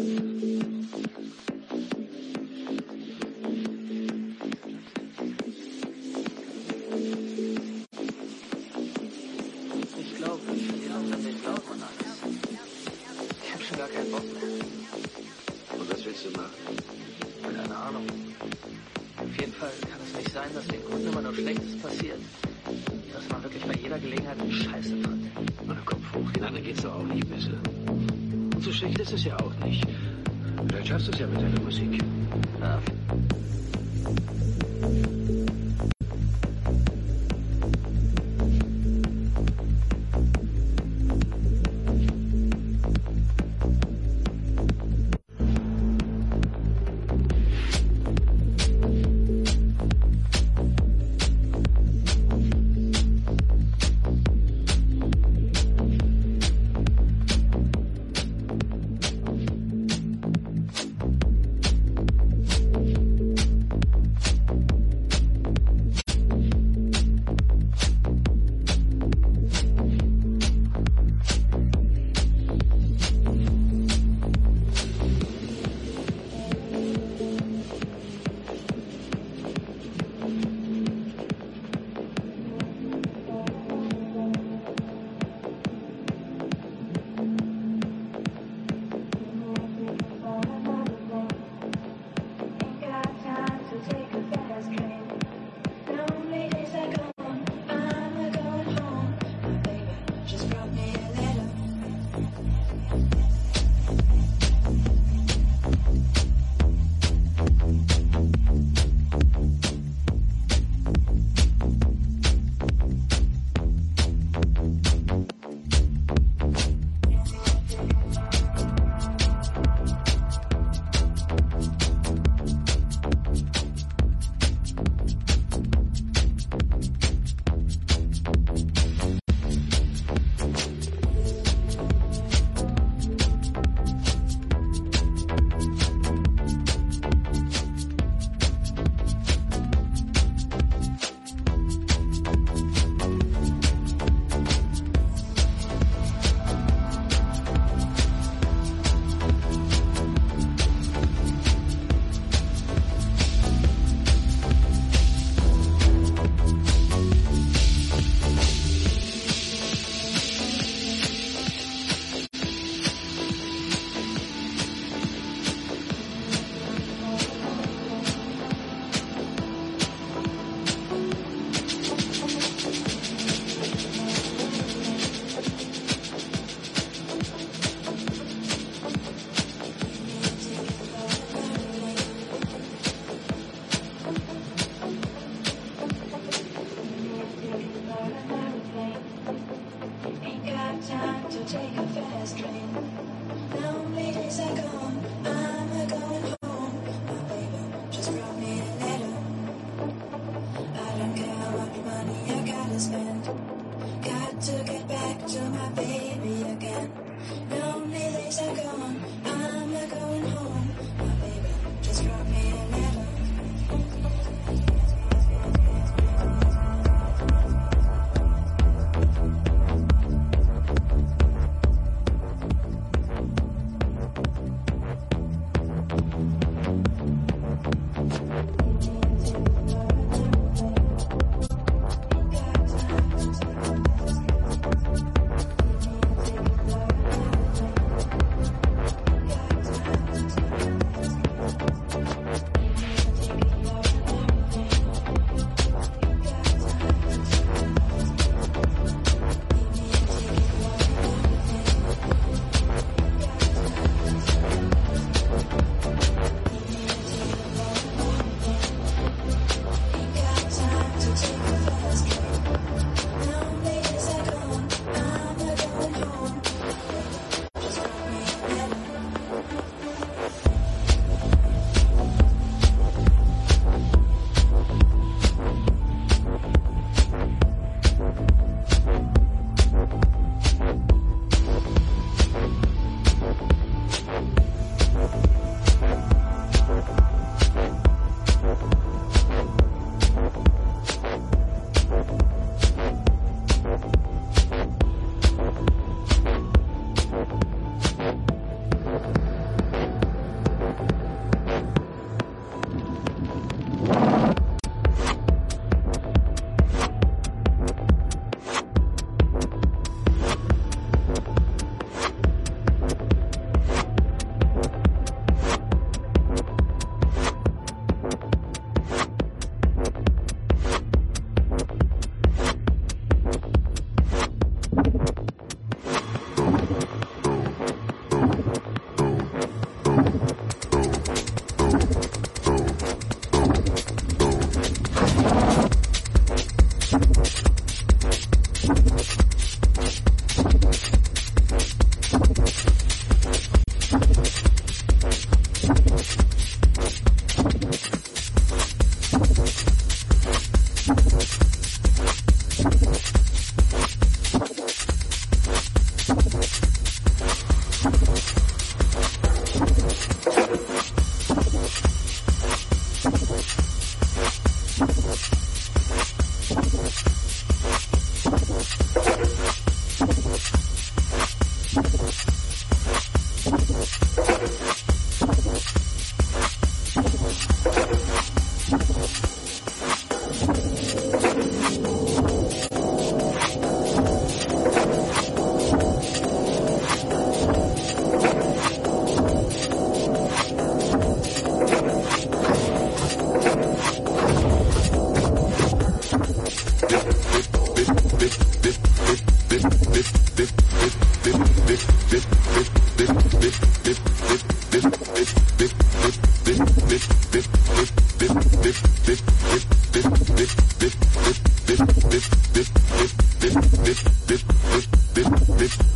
Mm-hmm.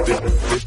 This,